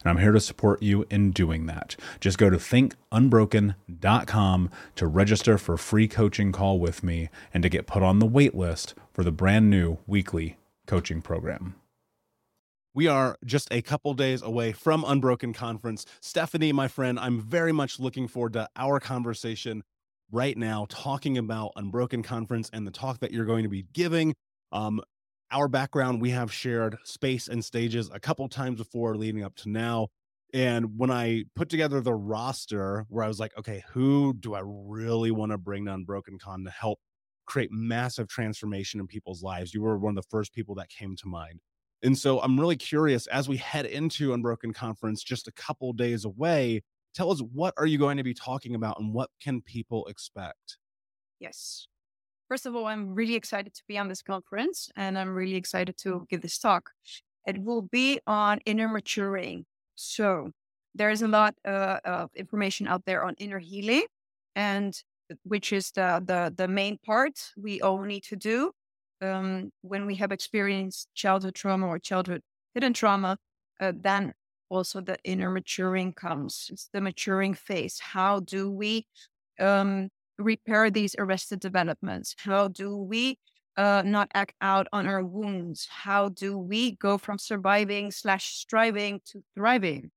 and I'm here to support you in doing that. Just go to thinkunbroken.com to register for a free coaching call with me and to get put on the wait list for the brand new weekly coaching program. We are just a couple days away from Unbroken Conference. Stephanie, my friend, I'm very much looking forward to our conversation right now, talking about Unbroken Conference and the talk that you're going to be giving. Um, our background, we have shared space and stages a couple times before leading up to now. And when I put together the roster, where I was like, okay, who do I really want to bring to Unbroken Con to help create massive transformation in people's lives? You were one of the first people that came to mind. And so I'm really curious as we head into Unbroken Conference, just a couple days away, tell us what are you going to be talking about and what can people expect? Yes. First of all, I'm really excited to be on this conference and I'm really excited to give this talk. It will be on inner maturing. So there's a lot uh, of information out there on inner healing and which is the, the, the main part we all need to do um, when we have experienced childhood trauma or childhood hidden trauma, uh, then also the inner maturing comes. It's the maturing phase. How do we um, repair these arrested developments? How do we uh, not act out on our wounds? How do we go from surviving slash striving to thriving?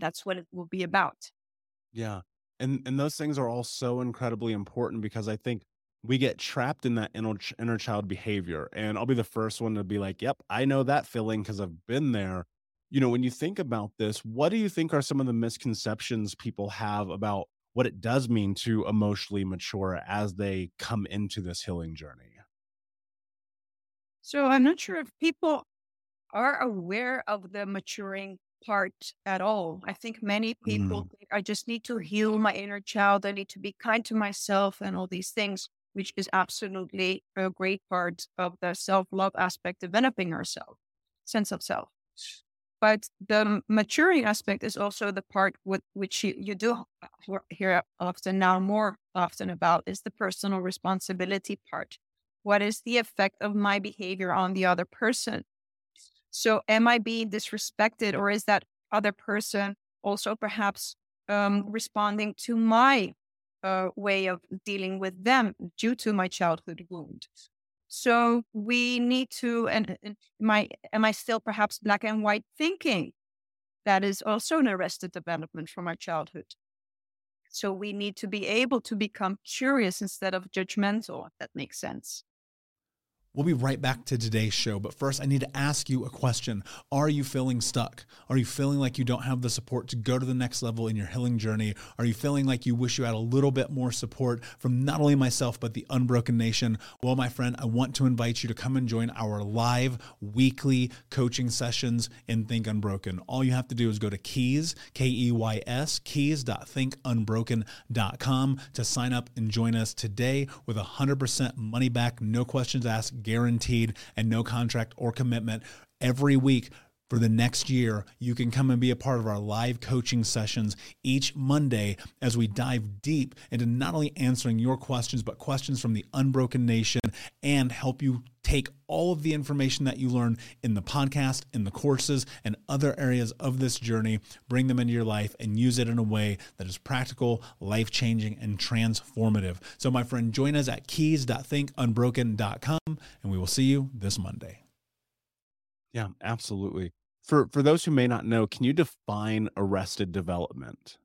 That's what it will be about. Yeah. And and those things are all so incredibly important because I think we get trapped in that inner, inner child behavior. And I'll be the first one to be like, yep, I know that feeling because I've been there. You know, when you think about this, what do you think are some of the misconceptions people have about what it does mean to emotionally mature as they come into this healing journey? So I'm not sure if people are aware of the maturing part at all. I think many people mm. think I just need to heal my inner child. I need to be kind to myself and all these things which is absolutely a great part of the self love aspect, developing ourselves, sense of self. But the maturing aspect is also the part with which you, you do hear often now more often about is the personal responsibility part. What is the effect of my behavior on the other person? So, am I being disrespected, or is that other person also perhaps um, responding to my uh, way of dealing with them due to my childhood wound. So we need to, and, and my, am I still perhaps black and white thinking? That is also an arrested development from our childhood. So we need to be able to become curious instead of judgmental, if that makes sense. We'll be right back to today's show, but first I need to ask you a question. Are you feeling stuck? Are you feeling like you don't have the support to go to the next level in your healing journey? Are you feeling like you wish you had a little bit more support from not only myself, but the Unbroken Nation? Well, my friend, I want to invite you to come and join our live weekly coaching sessions in Think Unbroken. All you have to do is go to keys, K E Y S, keys.thinkunbroken.com to sign up and join us today with 100% money back, no questions asked guaranteed and no contract or commitment. Every week for the next year, you can come and be a part of our live coaching sessions each Monday as we dive deep into not only answering your questions, but questions from the Unbroken Nation and help you take all of the information that you learn in the podcast, in the courses, and other areas of this journey, bring them into your life and use it in a way that is practical, life changing, and transformative. So, my friend, join us at keys.thinkunbroken.com, and we will see you this Monday. Yeah, absolutely. For for those who may not know, can you define arrested development?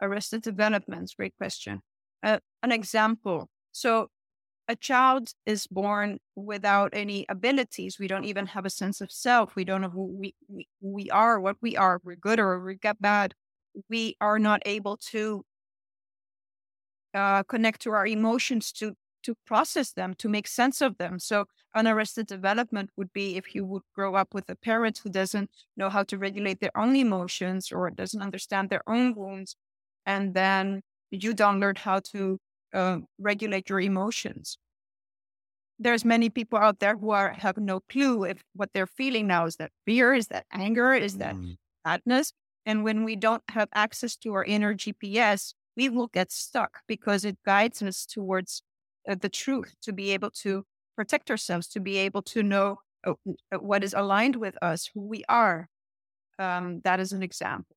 Arrested development, great question. Uh, an example. So a child is born without any abilities. We don't even have a sense of self. We don't know who we, we, we are, what we are. We're good or we get bad. We are not able to uh, connect to our emotions to to process them, to make sense of them. So unarrested development would be if you would grow up with a parent who doesn't know how to regulate their own emotions or doesn't understand their own wounds, and then you don't learn how to uh, regulate your emotions. There's many people out there who are have no clue if what they're feeling now is that fear, is that anger, is that mm. sadness. And when we don't have access to our inner GPS, we will get stuck because it guides us towards uh, the truth, to be able to protect ourselves, to be able to know uh, uh, what is aligned with us, who we are. Um, that is an example.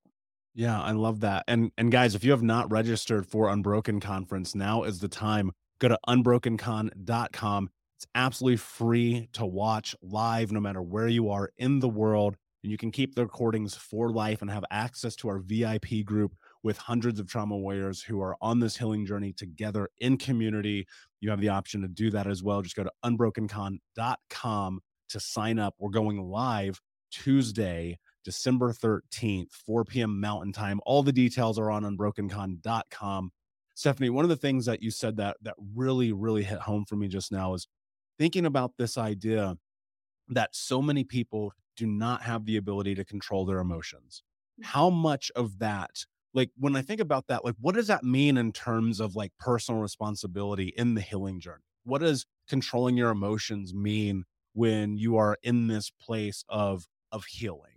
Yeah, I love that. And and guys, if you have not registered for Unbroken Conference, now is the time. Go to unbrokencon.com. It's absolutely free to watch live no matter where you are in the world. And you can keep the recordings for life and have access to our VIP group with hundreds of trauma warriors who are on this healing journey together in community. You have the option to do that as well. Just go to unbrokencon.com to sign up. We're going live Tuesday, December 13th, 4 p.m. Mountain Time. All the details are on unbrokencon.com. Stephanie, one of the things that you said that that really, really hit home for me just now is thinking about this idea that so many people do not have the ability to control their emotions. Mm. How much of that like when I think about that, like what does that mean in terms of like personal responsibility in the healing journey? What does controlling your emotions mean when you are in this place of of healing?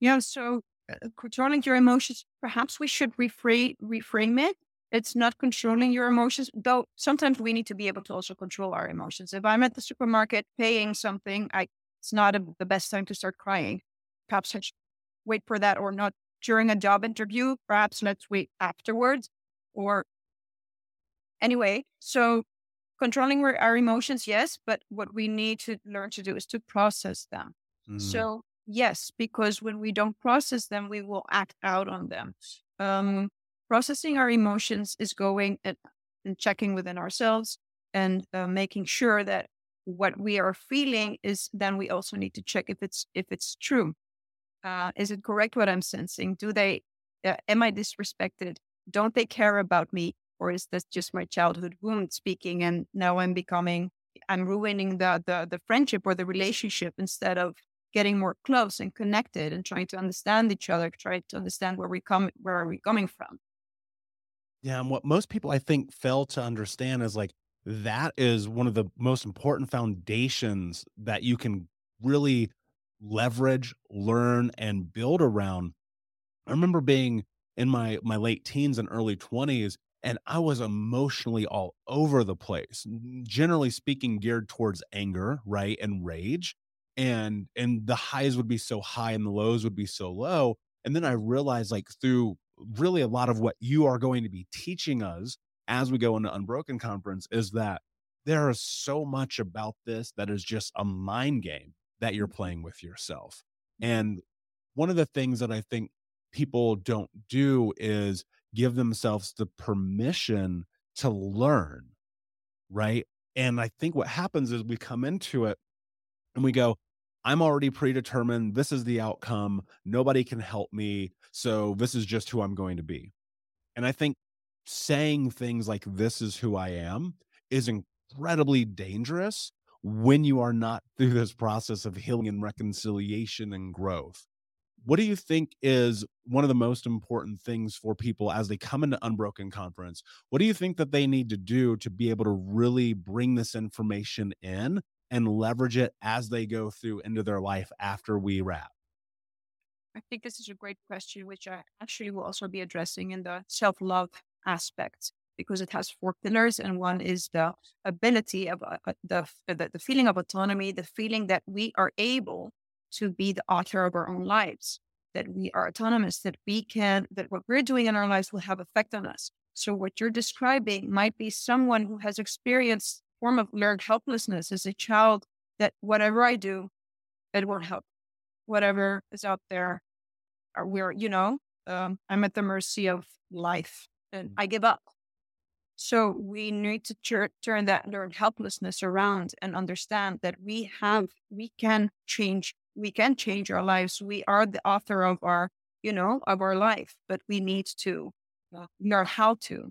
Yeah, so uh, controlling your emotions, perhaps we should reframe reframe it. It's not controlling your emotions, though sometimes we need to be able to also control our emotions. If I'm at the supermarket paying something, I it's not a, the best time to start crying. Perhaps I should wait for that or not during a job interview. Perhaps let's wait afterwards. Or anyway, so controlling our emotions, yes, but what we need to learn to do is to process them. Mm. So, yes, because when we don't process them, we will act out on them. Um, processing our emotions is going and, and checking within ourselves and uh, making sure that what we are feeling is then we also need to check if it's if it's true uh, is it correct what I'm sensing? Do they, uh, am I disrespected? Don't they care about me? Or is this just my childhood wound speaking? And now I'm becoming, I'm ruining the, the, the friendship or the relationship instead of getting more close and connected and trying to understand each other, trying to understand where we come, where are we coming from? Yeah. And what most people I think fail to understand is like, that is one of the most important foundations that you can really leverage, learn, and build around. I remember being in my my late teens and early 20s and I was emotionally all over the place. Generally speaking geared towards anger, right? And rage. And and the highs would be so high and the lows would be so low. And then I realized like through really a lot of what you are going to be teaching us as we go into Unbroken Conference is that there is so much about this that is just a mind game that you're playing with yourself. Mm-hmm. And one of the things that I think people don't do is give themselves the permission to learn. Right. And I think what happens is we come into it and we go, I'm already predetermined. This is the outcome. Nobody can help me. So this is just who I'm going to be. And I think saying things like, this is who I am is incredibly dangerous when you are not through this process of healing and reconciliation and growth. What do you think is one of the most important things for people as they come into Unbroken Conference? What do you think that they need to do to be able to really bring this information in and leverage it as they go through into their life after we wrap? I think this is a great question, which I actually will also be addressing in the self love aspect because it has four pillars, and one is the ability of uh, uh the, the the feeling of autonomy, the feeling that we are able to be the author of our own lives, that we are autonomous, that we can, that what we're doing in our lives will have effect on us. So what you're describing might be someone who has experienced form of learned helplessness as a child. That whatever I do, it won't help. Whatever is out there, or we're you know, um, I'm at the mercy of life, and mm. I give up. So we need to tur- turn that learned helplessness around and understand that we have, we can change, we can change our lives. We are the author of our, you know, of our life, but we need to uh, learn how to.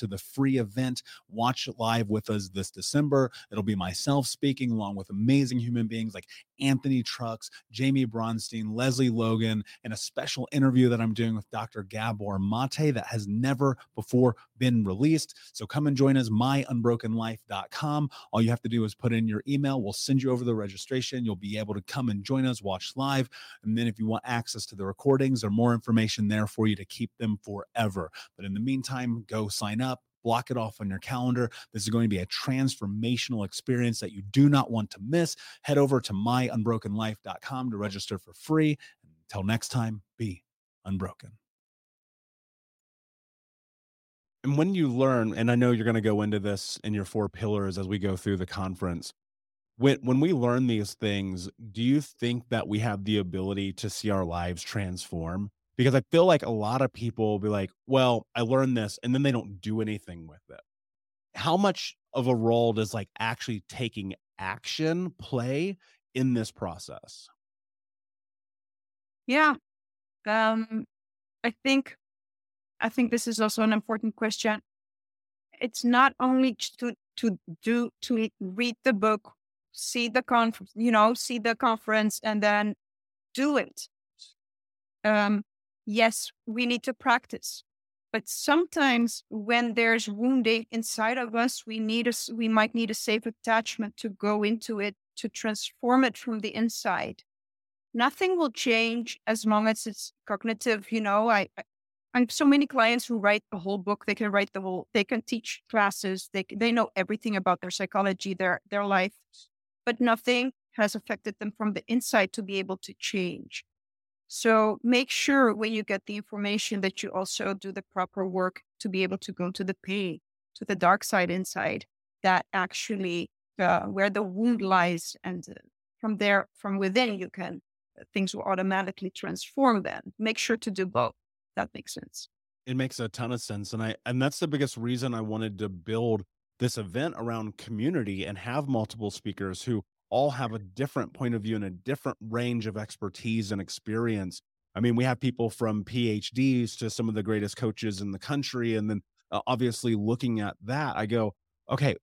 to to the free event. Watch live with us this December. It'll be myself speaking along with amazing human beings like Anthony Trucks, Jamie Bronstein, Lesley Logan, and a special interview that I'm doing with Dr. Gabor Mate that has never before been released. So come and join us, myunbrokenlife.com. All you have to do is put in your email. We'll send you over the registration. You'll be able to come and join us, watch live. And then if you want access to the recordings or more information there for you to keep them forever. But in the meantime, go sign up block it off on your calendar. This is going to be a transformational experience that you do not want to miss. Head over to myunbrokenlife.com to register for free. Until next time, be unbroken. And when you learn, and I know you're going to go into this in your four pillars as we go through the conference, when when we learn these things, do you think that we have the ability to see our lives transform? Because I feel like a lot of people will be like, "Well, I learned this," and then they don't do anything with it. How much of a role does like actually taking action play in this process? Yeah. Um I think I think this is also an important question. It's not only to to do to read the book see the conference, you know, see the conference and then do it. Um, yes, we need to practice. But sometimes when there's wounding inside of us, we need a, we might need a safe attachment to go into it, to transform it from the inside. Nothing will change as long as it's cognitive. You know, I, I I have so many clients who write the whole book. They can write the whole. They can teach classes. They they know everything about their psychology, their their life but nothing has affected them from the inside to be able to change. So make sure when you get the information that you also do the proper work to be able to go to the pain, to the dark side inside, that actually uh, where the wound lies, and uh, from there, from within, you can uh, things will automatically transform. Then make sure to do both. That makes sense. It makes a ton of sense, and I and that's the biggest reason I wanted to build this event around community and have multiple speakers who all have a different point of view and a different range of expertise and experience. I mean, we have people from PhDs to some of the greatest coaches in the country. And then uh, obviously looking at that, I go, okay,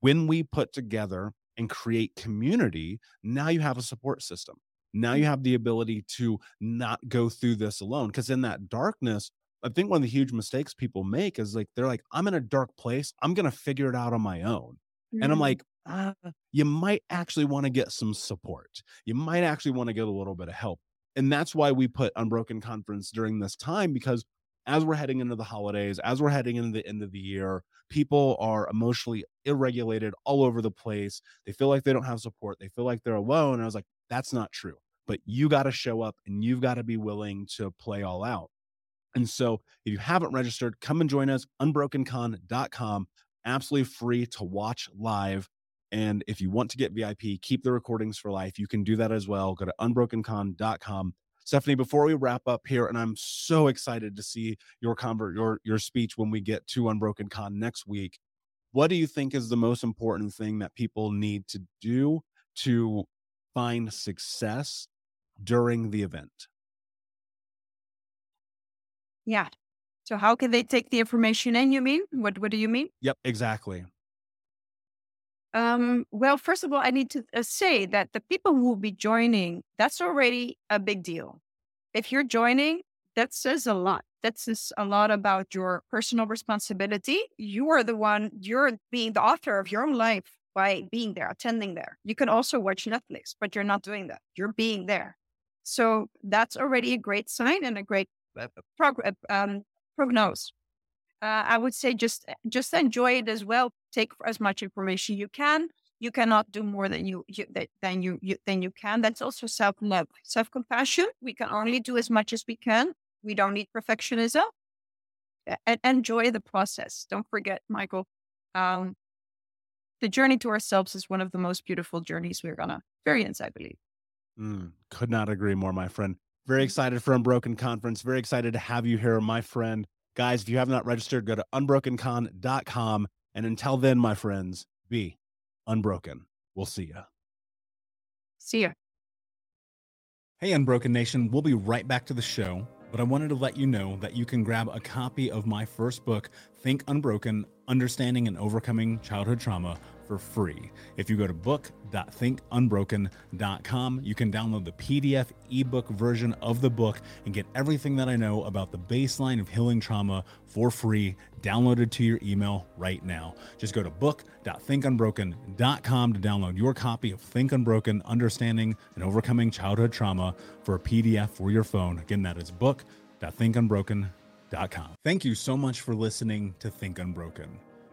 when we put together and create community, now you have a support system. Now you have the ability to not go through this alone. Because in that darkness, I think one of the huge mistakes people make is like they're like, I'm in a dark place. I'm gonna figure it out on my own. Mm-hmm. And I'm mm-hmm. like, uh, you might actually want to get some support. You might actually want to get a little bit of help. And that's why we put Unbroken Conference during this time because as we're heading into the holidays, as we're heading into the end of the year, people are emotionally irregulated all over the place. They feel like they don't have support. They feel like they're alone. I was like, that's not true. But you got to show up and you've got to be willing to play all out. And so if you haven't registered, come and join us, unbrokencon.com, absolutely free to watch live. And if you want to get VIP, keep the recordings for life. You can do that as well. Go to unbrokencon.com. Stephanie, before we wrap up here, and I'm so excited to see your convert your your speech when we get to Unbroken Con next week. What do you think is the most important thing that people need to do to find success during the event? Yeah. So how can they take the information in? You mean what? What do you mean? Yep, exactly. Um, well, first of all, I need to uh, say that the people who will be joining, that's already a big deal. If you're joining, that says a lot. That says a lot about your personal responsibility. You are the one, you're being the author of your own life by being there, attending there. You can also watch Netflix, but you're not doing that. You're being there. So that's already a great sign and a great uh, prog- uh, um, prognose. Uh, I would say just just enjoy it as well. Take as much information you can. You cannot do more than you, you than you, you than you can. That's also self love, self compassion. We can only do as much as we can. We don't need perfectionism. And enjoy the process. Don't forget, Michael. Um, the journey to ourselves is one of the most beautiful journeys we're gonna experience. I believe. Mm, could not agree more, my friend. Very excited for Unbroken Conference. Very excited to have you here, my friend. Guys, if you have not registered, go to unbrokencon.com. And until then, my friends, be unbroken. We'll see you. See ya. Hey, Unbroken Nation. We'll be right back to the show, but I wanted to let you know that you can grab a copy of my first book, Think Unbroken Understanding and Overcoming Childhood Trauma for free. If you go to book.thinkunbroken.com, you can download the PDF ebook version of the book and get everything that I know about the baseline of healing trauma for free, downloaded to your email right now. Just go to book.thinkunbroken.com to download your copy of Think Unbroken Understanding and Overcoming Childhood Trauma for a PDF for your phone. Again, that is book.thinkunbroken.com. Thank you so much for listening to Think Unbroken.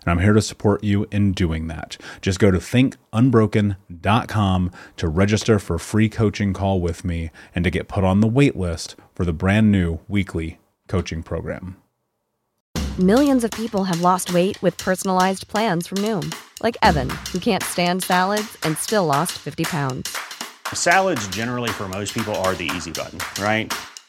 and I'm here to support you in doing that. Just go to thinkunbroken.com to register for a free coaching call with me and to get put on the wait list for the brand new weekly coaching program. Millions of people have lost weight with personalized plans from Noom, like Evan, who can't stand salads and still lost 50 pounds. Salads, generally, for most people, are the easy button, right?